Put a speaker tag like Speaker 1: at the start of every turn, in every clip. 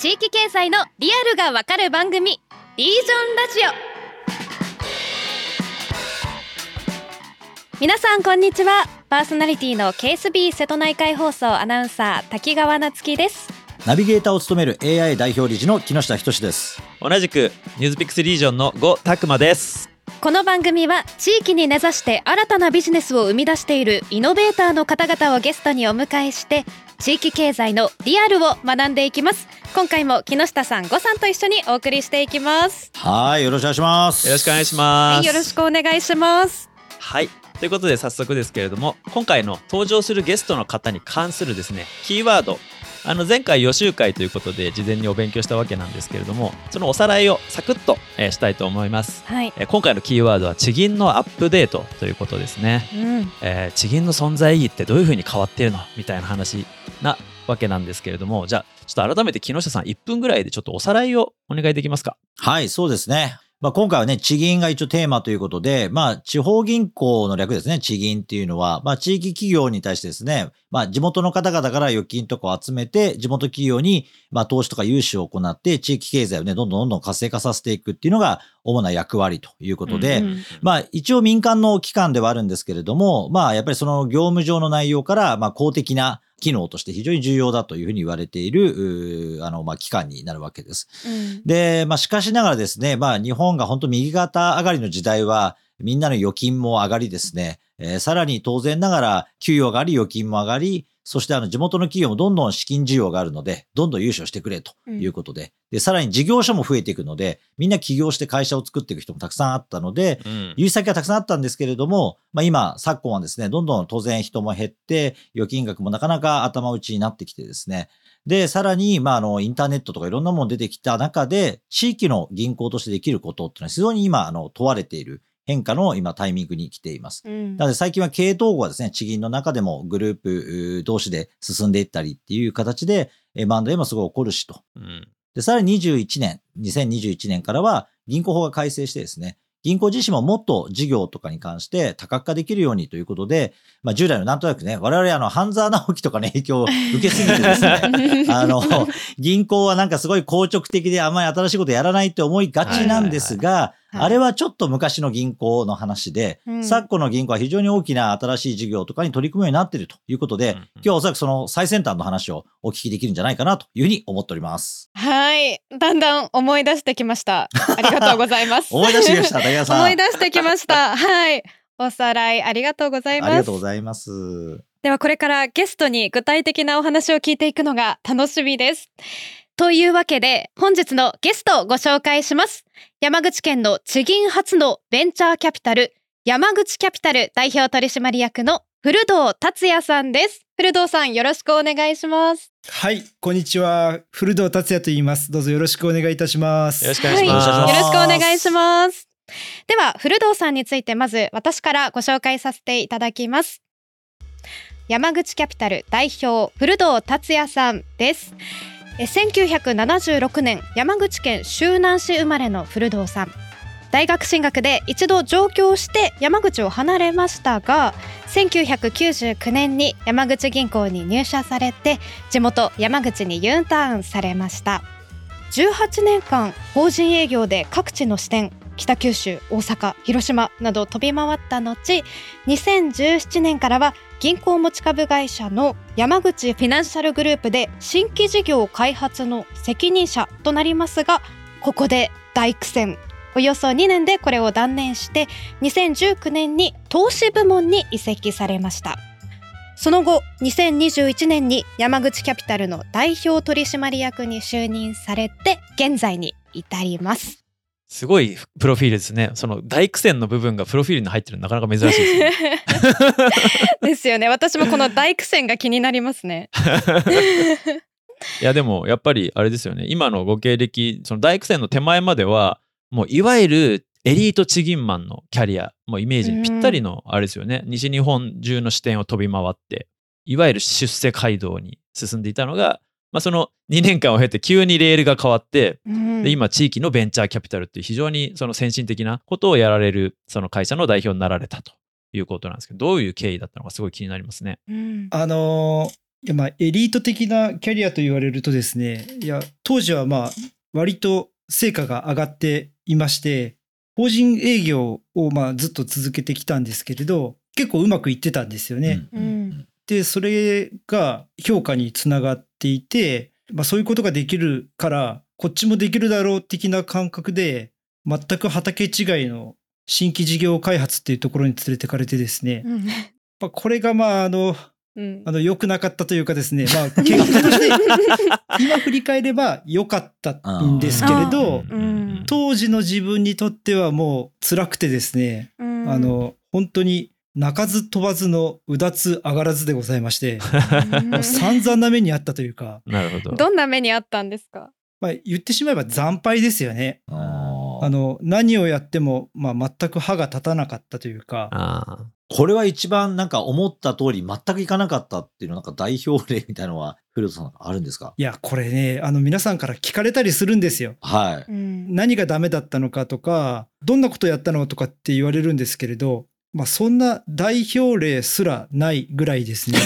Speaker 1: 地域経済のリアルがわかる番組リージョンラジオ。皆さんこんにちは。パーソナリティの KSB 瀬戸内海放送アナウンサー滝川夏樹です。
Speaker 2: ナビゲーターを務める AI 代表理事の木下仁です。
Speaker 3: 同じくニュースピックスリージョンの呉拓磨です。
Speaker 1: この番組は地域に根ざして新たなビジネスを生み出しているイノベーターの方々をゲストにお迎えして地域経済のリアルを学んでいきます。今回も木下さん呉さんと一緒にお送りしていきます。
Speaker 2: はいよろしくお願いします。
Speaker 3: よろしくお願いします、
Speaker 1: はい、よろしくお願いします。
Speaker 3: はい。ということで早速ですけれども今回の登場するゲストの方に関するですねキーワードあの前回予習会ということで事前にお勉強したわけなんですけれどもそのおさらいをサクッと、えー、したいと思います、
Speaker 1: はい。
Speaker 3: えー、今回のキーワードは地銀のアップデートということですね、
Speaker 1: うん。
Speaker 3: えー、地銀の存在意義ってどういうふうに変わっているの？みたいな話なわけなんですけれどもじゃあちょっと改めて木下さん1分ぐらいでちょっとおさらいをお願いできますか？
Speaker 2: はいそうですね。まあ、今回はね、地銀が一応テーマということで、まあ、地方銀行の略ですね、地銀っていうのは、まあ、地域企業に対してですね、まあ、地元の方々から預金とかを集めて、地元企業に、まあ、投資とか融資を行って、地域経済をね、どんどんどんどん活性化させていくっていうのが、主な役割ということで、うんうん、まあ、一応民間の機関ではあるんですけれども、まあ、やっぱりその業務上の内容から、まあ、公的な機能として非常に重要だというふうに言われている、あの、まあ、機関になるわけです。うん、で、まあ、しかしながらですね、まあ、日本が本当右肩上がりの時代は、みんなの預金も上がりですね、えー、さらに当然ながら給与上がり、預金も上がり、そしてあの地元の企業もどんどん資金需要があるので、どんどん融資をしてくれということで、うん、で、さらに事業所も増えていくので、みんな起業して会社を作っていく人もたくさんあったので、うん、融資先はたくさんあったんですけれども、まあ今、昨今はですね、どんどん当然人も減って、預金額もなかなか頭打ちになってきてですね、で、さらに、まあ、あの、インターネットとかいろんなもの出てきた中で、地域の銀行としてできることっていうのは非常に今、あの、問われている変化の今タイミングに来ています。うん、なので最近は経営統合はですね、地銀の中でもグループ同士で進んでいったりっていう形で、M&A もすごい起こるしと。うん、で、さらに21年、2021年からは銀行法が改正してですね、銀行自身ももっと事業とかに関して多角化できるようにということで、まあ、従来のなんとなくね、我々あの、半沢直樹とかね、影響を受けすぎてですね、あの、銀行はなんかすごい硬直的であんまり新しいことやらないって思いがちなんですが、あれはちょっと昔の銀行の話で、うん、昨今の銀行は非常に大きな新しい事業とかに取り組むようになっているということで、うん、今日はおそらくその最先端の話をお聞きできるんじゃないかなというふうに思っております。
Speaker 1: はい。だんだん思い出してきました。ありがとうございます。
Speaker 2: 思い出してきました、さん。
Speaker 1: 思い出してきました。はい。おさらいありがとうございます。あ
Speaker 2: りがとうございます。
Speaker 1: ではこれからゲストに具体的なお話を聞いていくのが楽しみです。というわけで本日のゲストをご紹介します。山口県の地銀初のベンチャーキャピタル山口キャピタル代表取締役の古道達也さんです。古道さんよろしくお願いします。
Speaker 4: はいこんにちは。古道達也と言います。どうぞよろしくお願いいたします。
Speaker 3: よろしくお願いします、
Speaker 1: はい、よろしくお願いします。では古道さんについてまず私からご紹介させていただきます。山口キャピタル代表古道達也さんです1976年山口県周南市生まれの古道さん。大学進学で一度上京して山口を離れましたが1999年に山口銀行に入社されて地元山口に U ターンされました。18年間法人営業で各地の支店北九州大阪広島など飛び回った後2017年からは銀行持ち株会社の山口フィナンシャルグループで新規事業開発の責任者となりますがここで大苦戦。およそ2年でこれを断念して2019年に投資部門に移籍されました。その後2021年に山口キャピタルの代表取締役に就任されて現在に至ります。
Speaker 3: すごいプロフィールですね。その大苦戦の部分がプロフィールに入ってるのなかなか珍しいですね。
Speaker 1: ですよね。私もこの大苦戦が気になりますね。
Speaker 3: いやでもやっぱりあれですよね。今のご経歴、その大苦戦の手前までは、もういわゆるエリート地銀マンのキャリア、もうイメージにぴったりのあれですよね。西日本中の視点を飛び回って、いわゆる出世街道に進んでいたのが、まあ、その2年間を経て急にレールが変わって、うん、で今地域のベンチャーキャピタルっていう非常にその先進的なことをやられるその会社の代表になられたということなんですけどどういう経緯だったのかすごい気になりますね。
Speaker 4: うん、あのいやまあエリート的なキャリアと言われるとですね、いや当時はまあ割と成果が上がっていまして、法人営業をまあずっと続けてきたんですけれど、結構うまくいってたんですよね。
Speaker 2: うんうん
Speaker 4: で、それが評価につながっていて、まあそういうことができるから、こっちもできるだろう的な感覚で、全く畑違いの新規事業開発っていうところに連れてかれてですね、
Speaker 1: うん。
Speaker 4: まあこれがまああの、
Speaker 1: うん。
Speaker 4: あの良くなかったというかですね、まあ結果として 今振り返れば良かったんですけれど、
Speaker 1: うん。
Speaker 4: 当時の自分にとってはもう辛くてですね、
Speaker 1: うん。
Speaker 4: あの本当に鳴かず飛ばずのうだつ上がらずでございまして、散々な目にあったというか、
Speaker 3: なるほど。
Speaker 1: どんな目にあったんですか？
Speaker 4: まあ、言ってしまえば惨敗ですよね。
Speaker 2: あ
Speaker 4: の何をやっても、まあ、全く歯が立たなかったというか、
Speaker 3: あ
Speaker 2: これは一番なんか思った通り全くいかなかったっていうのなんか代表例みたいなのは古田さんあるんですか？
Speaker 4: いやこれねあの皆さんから聞かれたりするんですよ。
Speaker 2: はい。
Speaker 1: うん
Speaker 4: 何がダメだったのかとかどんなことやったのとかって言われるんですけれど、まあ、そんな代表例すらないぐらいですね。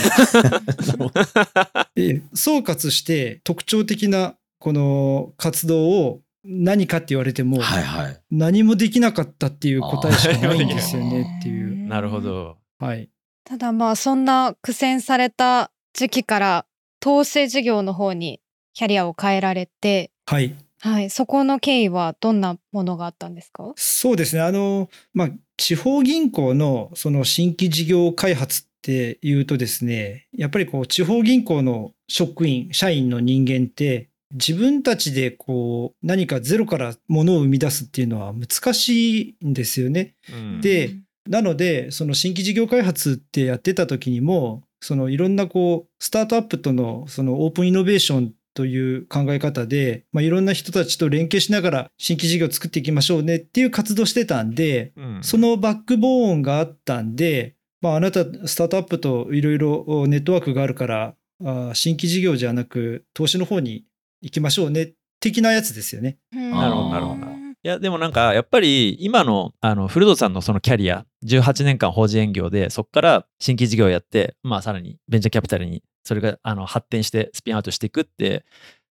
Speaker 4: え総括して特徴的なこの活動を何かって言われても
Speaker 2: はいはい。
Speaker 4: 何もできなかったっていう答えしかないんですよねっていう。
Speaker 3: あ、なるほど。
Speaker 4: はい、
Speaker 1: ただまあそんな苦戦された時期から投資事業の方にキャリアを変えられて、
Speaker 4: はい
Speaker 1: はい、そこの経緯はどんなものがあったんですか？
Speaker 4: そうですね。あの、まあ、地方銀行のその新規事業開発っていうとですね、やっぱりこう地方銀行の職員、社員の人間って自分たちでこう何かゼロからものを生み出すっていうのは難しいんですよね。
Speaker 3: うん
Speaker 4: でなので、その新規事業開発ってやってた時にも、そのいろんなこう、スタートアップとのそのオープンイノベーションという考え方で、まあ、いろんな人たちと連携しながら新規事業を作っていきましょうねっていう活動してたんで、
Speaker 3: うん。
Speaker 4: そのバックボーンがあったんで、まあ、あなたスタートアップといろいろネットワークがあるから、あー新規事業じゃなく投資の方に行きましょうね的なやつですよね。
Speaker 3: なるほどなるほど。いやでもなんかやっぱり今のあの古戸さんのそのキャリア18年間法人営業でそこから新規事業をやってまあさらにベンチャーキャピタルにそれがあの発展してスピンアウトしていくって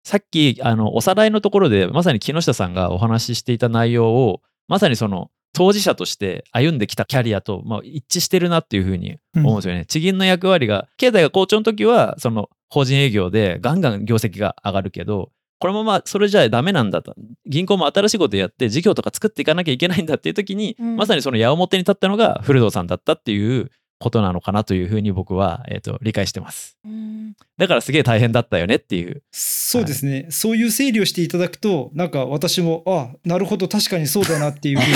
Speaker 3: さっきあのおさらいのところでまさに木下さんがお話ししていた内容をまさにその当事者として歩んできたキャリアと、まあ、一致してるなっていうふうに思うんですよね。地銀の役割が経済が好調の時はその法人営業でガンガン業績が上がるけどこのままそれじゃダメなんだと。銀行も新しいことやって事業とか作っていかなきゃいけないんだっていう時に、
Speaker 1: うん。
Speaker 3: まさにその矢面に立ったのが古藤さんだったっていうことなのかなというふうに僕は、えー、と理解してます。
Speaker 1: うん。
Speaker 3: だからすげえ大変だったよねっていう。
Speaker 4: そうですね、そういう整理をしていただくとなんか私もあなるほど確かにそうだなっていうふうに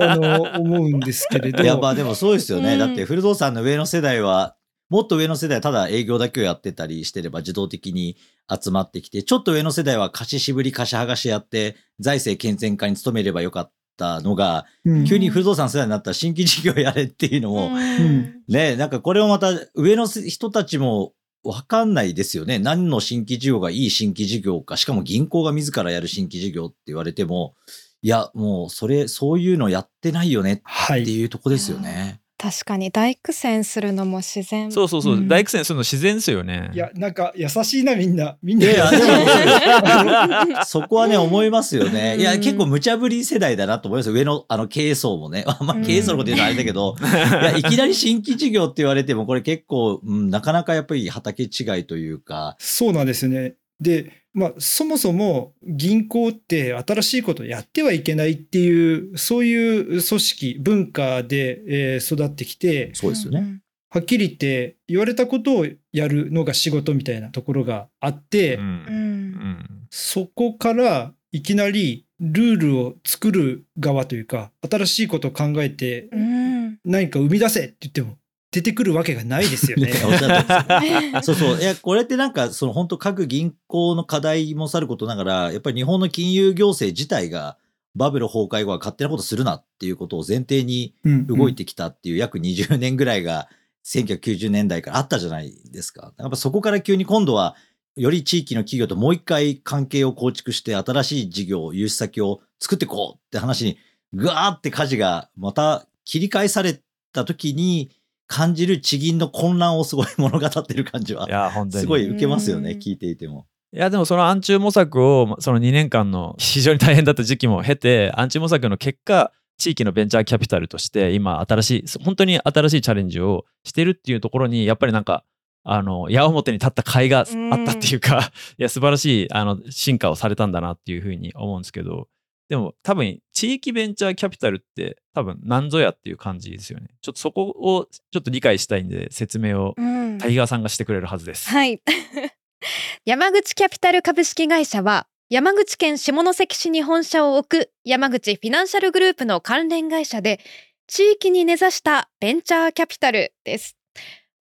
Speaker 4: あの思うんですけれど。
Speaker 2: いやまあでもそうですよね。
Speaker 1: うん。
Speaker 2: だって古藤さんの上の世代はもっと上の世代はただ営業だけをやってたりしてれば自動的に集まってきてちょっと上の世代は貸し渋り貸し剥がしやって財政健全化に努めればよかったのが
Speaker 4: うん。
Speaker 2: 急に古藤さん世代になったら新規事業やれっていうのも、
Speaker 1: うん。
Speaker 2: ねなんかこれをまた上の人たちもわかんないですよね。何の新規事業がいい新規事業か、しかも銀行が自らやる新規事業って言われても、いや、もうそれ、そういうのやってないよねって
Speaker 4: はい
Speaker 2: いうとこですよね。
Speaker 1: 確かに大苦戦するのも自然。
Speaker 3: そうそうそう、
Speaker 4: うん。
Speaker 3: 大苦戦するの自然ですよね。
Speaker 4: いやなんか優しいなみんな。みんな。
Speaker 2: そこはね、思いますよね。いや、
Speaker 1: うん
Speaker 2: 結構無茶ぶり世代だなと思います。上の、あの、経営層もね。まあ、経営層のこと言うのはあれだけど、いや、いきなり新規事業って言われても、これ結構、うん、なかなかやっぱり畑違いというか、
Speaker 4: そうなんですよね。で、まあ、そもそも銀行って新しいことをやってはいけないっていう、そういう組織、文化で、えー育ってきて、
Speaker 2: そうですよね。
Speaker 4: はっきり言って言われたことをやるのが仕事みたいなところがあって、
Speaker 3: うん
Speaker 4: そこからいきなりルールを作る側というか、新しいことを考えて
Speaker 1: うん
Speaker 4: 何か生み出せって言っても出てくるわけがないですよね。
Speaker 2: そうそう。いや、これってなんか、その本当各銀行の課題もさることながら、やっぱり日本の金融行政自体がバブル崩壊後は勝手なことするなっていうことを前提に
Speaker 4: うん
Speaker 2: 動いてきたっていう約20年ぐらいが1990年代からあったじゃないですか。やっぱそこから急に今度はより地域の企業ともう一回関係を構築して新しい事業、融資先を作っていこうって話にぐわーって舵がまた切り返された時に感じる地銀の混乱をすごい物語ってる感じはい
Speaker 3: や、本当に。
Speaker 2: すごい受けますよね
Speaker 1: うん
Speaker 2: 聞いていても。
Speaker 3: いやでもその暗中模索をその2年間の非常に大変だった時期も経て暗中模索の結果地域のベンチャーキャピタルとして今新しい本当に新しいチャレンジをしてるっていうところにやっぱりなんかあの矢面に立った甲斐があったっていうか、いや素晴らしいあの進化をされたんだなっていうふうに思うんですけどでも多分地域ベンチャーキャピタルって多分何ぞやっていう感じですよねちょっとそこをちょっと理解したいんで説明を
Speaker 1: うん
Speaker 3: タイガーさんがしてくれるはずです。
Speaker 1: はい。山口キャピタル株式会社は山口県下関市に本社を置く山口フィナンシャルグループの関連会社で地域に根ざしたベンチャーキャピタルです。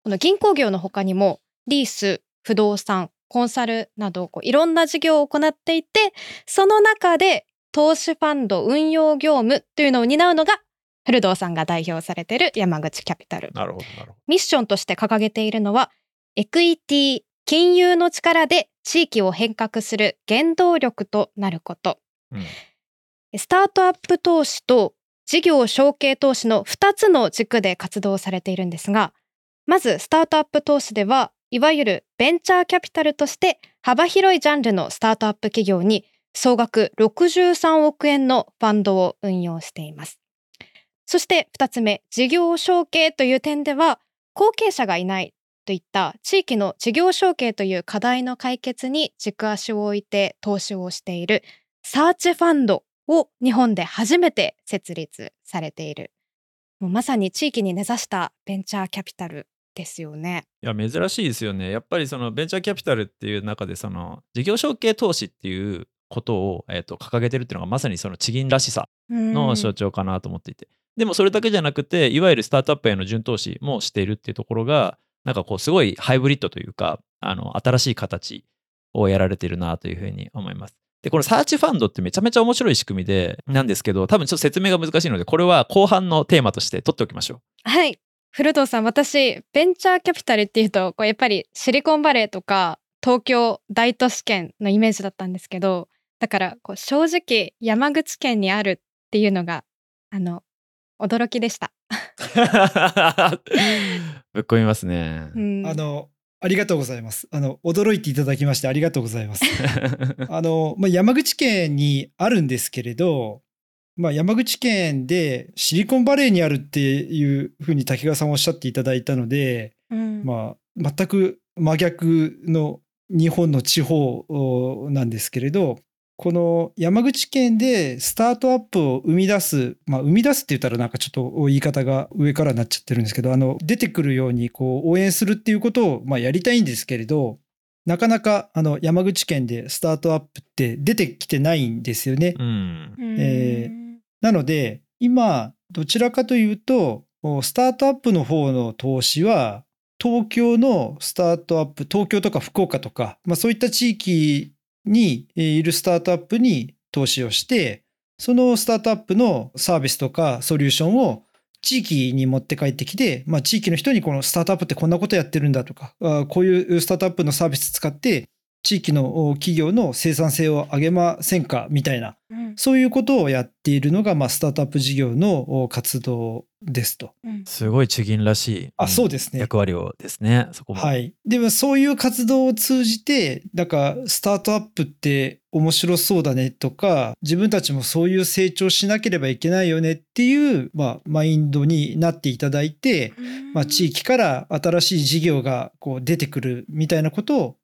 Speaker 1: この銀行業の他にもリース、不動産、コンサルなどこういろんな事業を行っていてその中で投資ファンド運用業務というのを担うのが古堂さんが代表されている山口キャピタル。
Speaker 3: なるほどなるほど。
Speaker 1: ミッションとして掲げているのは、エクイティ、金融の力で地域を変革する原動力となること。
Speaker 3: うん
Speaker 1: スタートアップ投資と事業承継投資の2つの軸で活動されているんですが、まずスタートアップ投資では、いわゆるベンチャーキャピタルとして幅広いジャンルのスタートアップ企業に総額63億円のファンドを運用しています。そして2つ目、事業承継という点では、後継者がいないといった地域の事業承継という課題の解決に軸足を置いて投資をしているサーチファンドを日本で初めて設立されている。もうまさに地域に根ざしたベンチャーキャピタルですよね。
Speaker 3: いや珍しいですよね。やっぱりそのベンチャーキャピタルっていう中でその事業承継投資っていうことを、えー、と掲げてるっていうのがまさにその地銀らしさの象徴かなと思っていて、でもそれだけじゃなくていわゆるスタートアップへの準投資もしているっていうところがなんかこうすごいハイブリッドというかあの新しい形をやられてるなというふうに思います。でこのサーチファンドってめちゃめちゃ面白い仕組みでなんですけど多分ちょっと説明が難しいのでこれは後半のテーマとして取っておきましょう。
Speaker 1: はい。古藤さん、私、ベンチャーキャピタルっていうと、こうやっぱりシリコンバレーとか東京大都市圏のイメージだったんですけど、だからこう正直山口県にあるっていうのが、あの、驚きでした。
Speaker 3: ぶっ込みますね。
Speaker 1: うん
Speaker 4: あの、ありがとうございます。あの、驚いていただきましてありがとうございます。あの、まあ、山口県にあるんですけれど、まあ、山口県でシリコンバレーにあるっていうふうに滝川さんおっしゃっていただいたので、
Speaker 1: うん
Speaker 4: まあ、全く真逆の日本の地方なんですけれど、この山口県でスタートアップを生み出す、まあ、生み出すって言ったらなんかちょっと言い方が上からなっちゃってるんですけど、あの、出てくるようにこう応援するっていうことを、まあ、やりたいんですけれど、なかなかあの山口県でスタートアップって出てきてないんですよね。
Speaker 3: うん。
Speaker 4: えなので、今、どちらかというと、スタートアップの方の投資は、東京のスタートアップ、東京とか福岡とか、まあ、そういった地域にいるスタートアップに投資をして、そのスタートアップのサービスとかソリューションを地域に持って帰ってきて、まあ、地域の人にこのスタートアップってこんなことやってるんだとか、こういうスタートアップのサービス使って、地域の企業の生産性を上げませんか？みたいな、
Speaker 1: うん
Speaker 4: そういうことをやっているのが、まあ、スタートアップ事業の活動ですと。
Speaker 1: うん
Speaker 3: すごい地銀らしい。
Speaker 4: あ、そう
Speaker 3: で
Speaker 4: ですね。
Speaker 3: 役割をですね、そこも。
Speaker 4: はい。でもそういう活動を通じて、なんかスタートアップって面白そうだねとか、自分たちもそういう成長しなければいけないよねっていう、まあ、マインドになっていただいて、まあ、地域から新しい事業がこう出てくるみたいなことを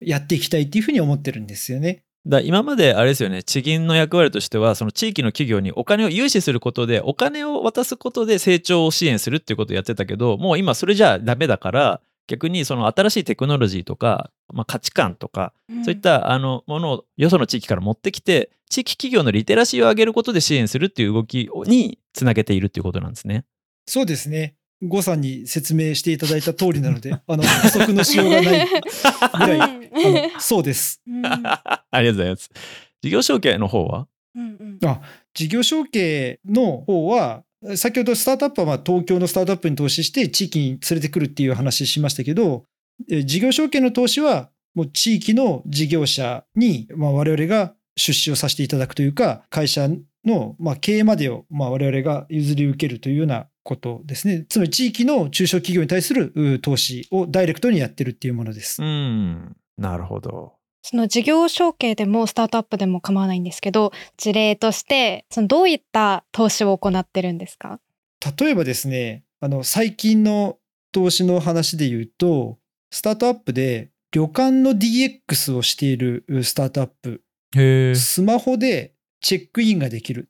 Speaker 4: やっていきたいっていうふうに思ってるんですよね。
Speaker 3: だ今まであれですよね地銀の役割としてはその地域の企業にお金を融資することでお金を渡すことで成長を支援するっていうことをやってたけどもう今それじゃダメだから逆にその新しいテクノロジーとか、まあ、価値観とか、そういったあのものをよその地域から持ってきて地域企業のリテラシーを上げることで支援するっていう動きにつなげているっていうことなんですね。
Speaker 4: そうですね。呉さんに説明していただいた通りなので、あの、補足のしようがないぐらい、あの、そうです。
Speaker 1: うん
Speaker 3: ありがとうございます。事業承継の方は？
Speaker 1: うん
Speaker 4: 事業承継の方は、先ほどスタートアップはまあ東京のスタートアップに投資して地域に連れてくるっていう話しましたけど、え事業承継の投資はもう地域の事業者に、まあ、我々が出資をさせていただくというか、会社の、まあ、経営までを、まあ、我々が譲り受けるというようなことですね。つまり地域の中小企業に対するう投資をダイレクトにやってるっていうものです。
Speaker 3: うん。なるほど。
Speaker 1: その事業承継でもスタートアップでも構わないんですけど事例としてそのどういった投資を行ってるんですか？
Speaker 4: 例えばですね、あの、最近の投資の話で言うと、スタートアップで旅館の DX をしているスタートアップ、
Speaker 3: へえ。
Speaker 4: スマホでチェックインができる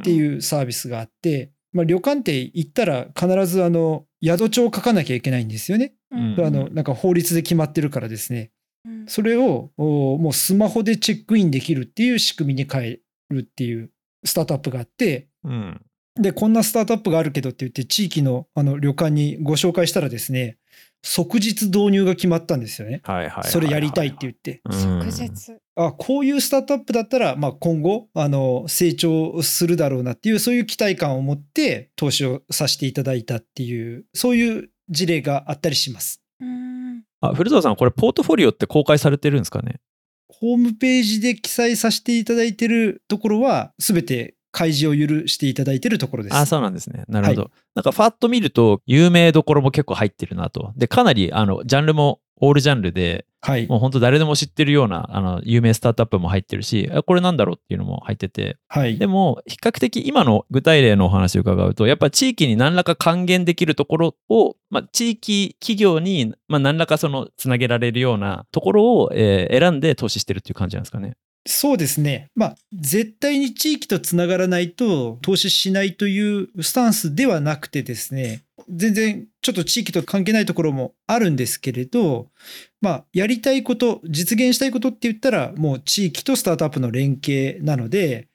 Speaker 4: っていうサービスがあって、まあ、旅館って行ったら必ずあの宿帳を書かなきゃいけないんですよね。
Speaker 3: うん
Speaker 4: あのなんか法律で決まってるからですね。
Speaker 1: うん
Speaker 4: それをおもうスマホでチェックインできるっていう仕組みに変えるっていうスタートアップがあって、
Speaker 3: うん。
Speaker 4: で、こんなスタートアップがあるけどって言って、地域のあの旅館にご紹介したらですね、即日導入が決まったんですよね。
Speaker 3: はいはいはいはい。
Speaker 4: それやりたいって言って。
Speaker 3: うん
Speaker 1: 即日
Speaker 4: あこういうスタートアップだったら、まあ、今後あの成長するだろうなっていうそういう期待感を持って投資をさせていただいたっていうそういう事例があったりします。
Speaker 1: うん
Speaker 3: あ、古澤さん、これポートフォリオって公開されてるんですかね？
Speaker 4: ホームページで記載させていただいてるところは全て開示を許していただいてるところです。
Speaker 3: あ、そうなんですね。なるほど。
Speaker 4: は
Speaker 3: なんか、ファッと見ると、有名どころも結構入ってるなと。で、かなり、あの、ジャンルも、オールジャンルで、
Speaker 4: はい
Speaker 3: もう本当誰でも知ってるような、あの、有名スタートアップも入ってるし、あこれなんだろうっていうのも入ってて、
Speaker 4: はい
Speaker 3: でも、比較的今の具体例のお話を伺うと、やっぱ地域に何らか還元できるところを、まあ、地域企業に、まあ、何らかその、つなげられるようなところを、えー選んで投資してるっていう感じなんですかね。
Speaker 4: そうですね。まあ、絶対に地域とつながらないと投資しないというスタンスではなくてですね、全然ちょっと地域と関係ないところもあるんですけれど、まあ、やりたいこと、実現したいことって言ったら、もう地域とスタートアップの連携なので、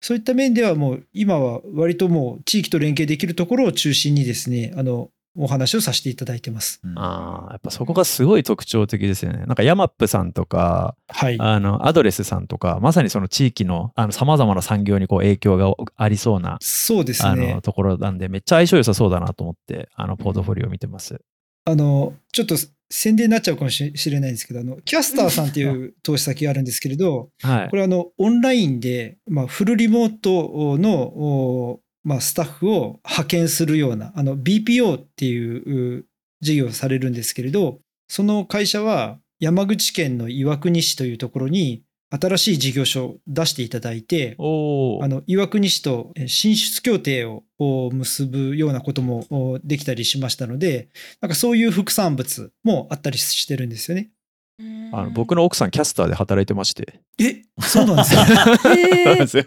Speaker 4: そういった面ではもう今は割ともう地域と連携できるところを中心にですね、あの、お話をさせていただいてます。
Speaker 2: うん
Speaker 3: ああ、やっぱそこがすごい特徴的ですよね。なんかヤマップさんとか、
Speaker 4: はい。
Speaker 3: あの、アドレスさんとか、まさにその地域の、あの、様々な産業にこう影響がありそうな、
Speaker 4: そうですね
Speaker 3: あの、。ところなんで、めっちゃ相性良さそうだなと思って、あの、ポートフォリオを見てます。
Speaker 4: あの、ちょっと宣伝になっちゃうかもしれないんですけど、あの、キャスターさんっていう 投資先があるんですけれど、
Speaker 3: はい
Speaker 4: こ。れあの、オンラインで、まあ、フルリモートの、おまあ、スタッフを派遣するような、あの、BPO っていうう事業をされるんですけれど、その会社は山口県の岩国市というところに新しい事業所を出していただいて、あの岩国市とえ進出協定をお結ぶようなこともおできたりしましたので、なんかそういう副産物もあったりしてるんですよね。
Speaker 3: あの僕の奥さんキャスターで働いてまして。
Speaker 4: え、そうなんです か
Speaker 3: そう
Speaker 1: へー
Speaker 3: なんですよ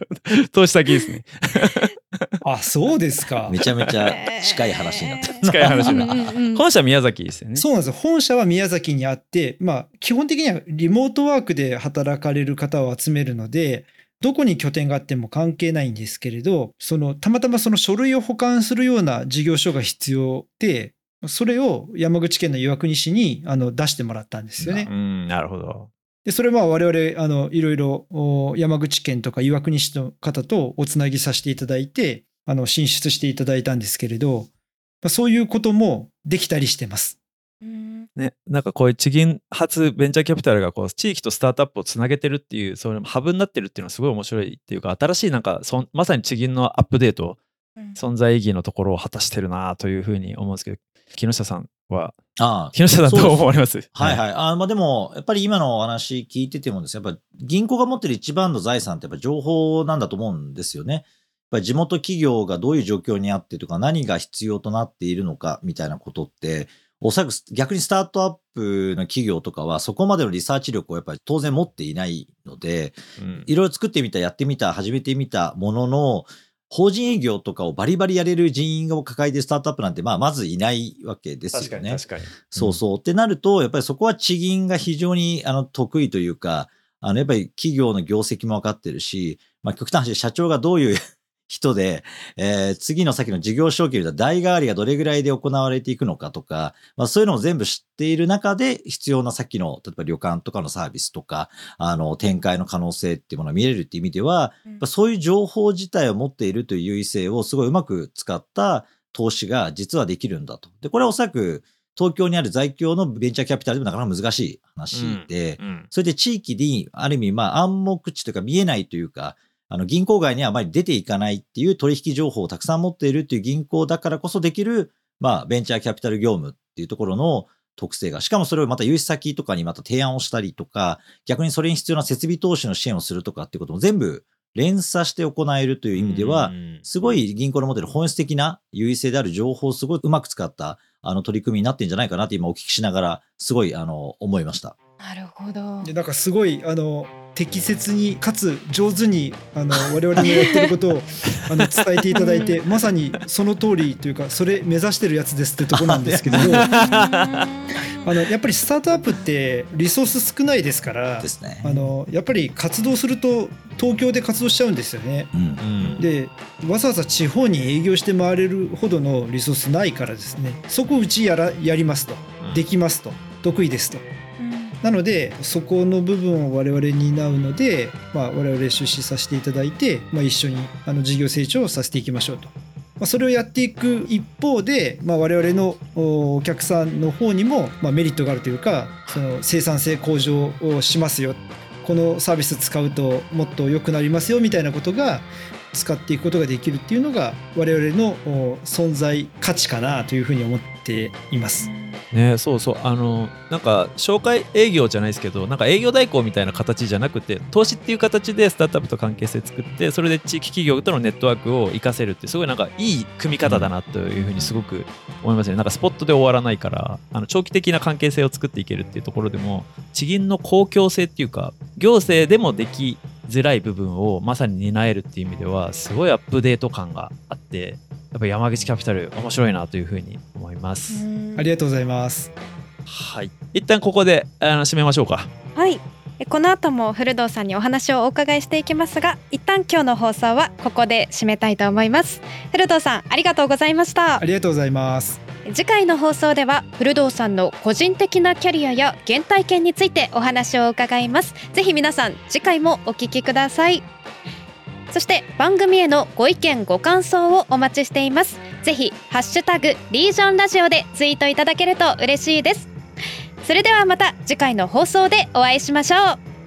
Speaker 3: 投資先ですね。
Speaker 4: あ、そうですか
Speaker 2: め。ちゃめちゃ近い話になってる。
Speaker 3: 近い話にな
Speaker 1: うんうんうん
Speaker 3: 本社宮崎ですよね。
Speaker 4: そうなんですよ。本社は宮崎にあって、まあ、基本的にはリモートワークで働かれる方を集めるので、どこに拠点があっても関係ないんですけれど、その、たまたまその書類を保管するような事業所が必要で、それを山口県の岩国市にあの出してもらったんですよね。
Speaker 3: うん、なるほど。
Speaker 4: で、それは我々、あの、いろいろお山口県とか岩国市の方とおつなぎさせていただいて、あの、進出していただいたんですけれど、まあそういうこともできたりしてます。
Speaker 1: うん
Speaker 3: ね、なんかこういう地銀発ベンチャーキャピタルがこう地域とスタートアップをつなげてるっていう、そのハブになってるっていうのはすごい面白いっていうか、新しいなんかそん、まさに地銀のアップデート、
Speaker 1: うん
Speaker 3: 存在意義のところを果たしてるなというふうに思うんですけど、木下さんは、
Speaker 2: ああ。
Speaker 3: 木下さんどう思われます？
Speaker 2: はいはい。あまあでも、やっぱり今のお話聞いててもですね、やっぱ銀行が持ってる一番の財産ってやっぱ情報なんだと思うんですよね。やっぱり地元企業がどういう状況にあってとか何が必要となっているのかみたいなことって、おそらく逆にスタートアップの企業とかはそこまでのリサーチ力をやっぱり当然持っていないので、
Speaker 3: うん。
Speaker 2: いろいろ作ってみた、やってみた、始めてみたものの、法人営業とかをバリバリやれる人員を抱えてるスタートアップなんて、まあ、まずいないわけですよね。
Speaker 3: 確かに確かに。
Speaker 2: そうそう。ってなると、やっぱりそこは地銀が非常にあの得意というか、あのやっぱり企業の業績も分かってるし、まあ、極端な話で社長がどういう人で、えー次の先の事業承継で代替わりがどれぐらいで行われていくのかとか、まあ、そういうのを全部知っている中で必要な先の、例えば旅館とかのサービスとか、あの、展開の可能性っていうものが見れるっていう意味では、やっぱそういう情報自体を持っているという優位性をすごいうまく使った投資が実はできるんだと。で、これはおそらく東京にある在京のベンチャーキャピタルでもなかなか難しい話で、
Speaker 3: うん。
Speaker 2: それで地域にある意味まあ暗黙地というか見えないというか、あの銀行外にはあまり出ていかないっていう取引情報をたくさん持っているっていう銀行だからこそできる、まあ、ベンチャーキャピタル業務っていうところの特性が、しかもそれをまた融資先とかにまた提案をしたりとか、逆にそれに必要な設備投資の支援をするとかっていうことも全部連鎖して行えるという意味では
Speaker 3: う、ん
Speaker 2: すごい銀行の持っている本質的な優位性である情報をすごいうまく使ったあの取り組みになってんじゃないかなって今お聞きしながらすごいあの思いました。
Speaker 1: なるほど
Speaker 4: でなんかすごいあの適切にかつ上手にあの我々のやってることを あの伝えていただいてまさにその通りというかそれ目指してるやつですってとこなんですけど あのやっぱりスタートアップってリソース少ないですから
Speaker 2: ね。
Speaker 4: あのやっぱり活動すると東京で活動しちゃうんですよね。
Speaker 2: うん。
Speaker 3: うん。
Speaker 4: でわざわざ地方に営業して回れるほどのリソースないからですね。そこうちやらやりますと。
Speaker 3: うん。
Speaker 4: できますと。得意ですと。
Speaker 1: うん
Speaker 4: なのでそこの部分を我々担うので、まあ、我々出資させていただいて、まあ、一緒にあの事業成長をさせていきましょうと。まあ、それをやっていく一方で、まあ、我々のお客さんの方にも、まあ、メリットがあるというかその生産性向上をしますよこのサービス使うともっと良くなりますよみたいなことが使っていくことができるっていうのが我々の存在価値かなというふうに思っています。
Speaker 3: ねそうそうあのなんか紹介営業じゃないですけどなんか営業代行みたいな形じゃなくて投資っていう形でスタートアップと関係性作ってそれで地域企業とのネットワークを活かせるってすごいなんかいい組み方だなというふうにすごく思いますね。なんかスポットで終わらないからあの長期的な関係性を作っていけるっていうところでも地銀の公共性っていうか行政でもできづらい部分をまさに担えるっていう意味ではすごいアップデート感があってやっぱ山口キャピタル面白いなというふうに思います。
Speaker 4: ありがとうございます。
Speaker 3: はい。一旦ここであの締めましょうか。
Speaker 1: はいえこの後も古道さんにお話をお伺いしていきますが一旦今日の放送はここで締めたいと思います古道さんありがとうございました
Speaker 4: ありがとうございます。
Speaker 1: 次回の放送では古道さんの個人的なキャリアや原体験についてお話を伺います。ぜひ皆さん次回もお聞きください。そして番組へのご意見ご感想をお待ちしています。ぜひハッシュタグリージョンラジオでツイートいただけると嬉しいです。それではまた次回の放送でお会いしましょう。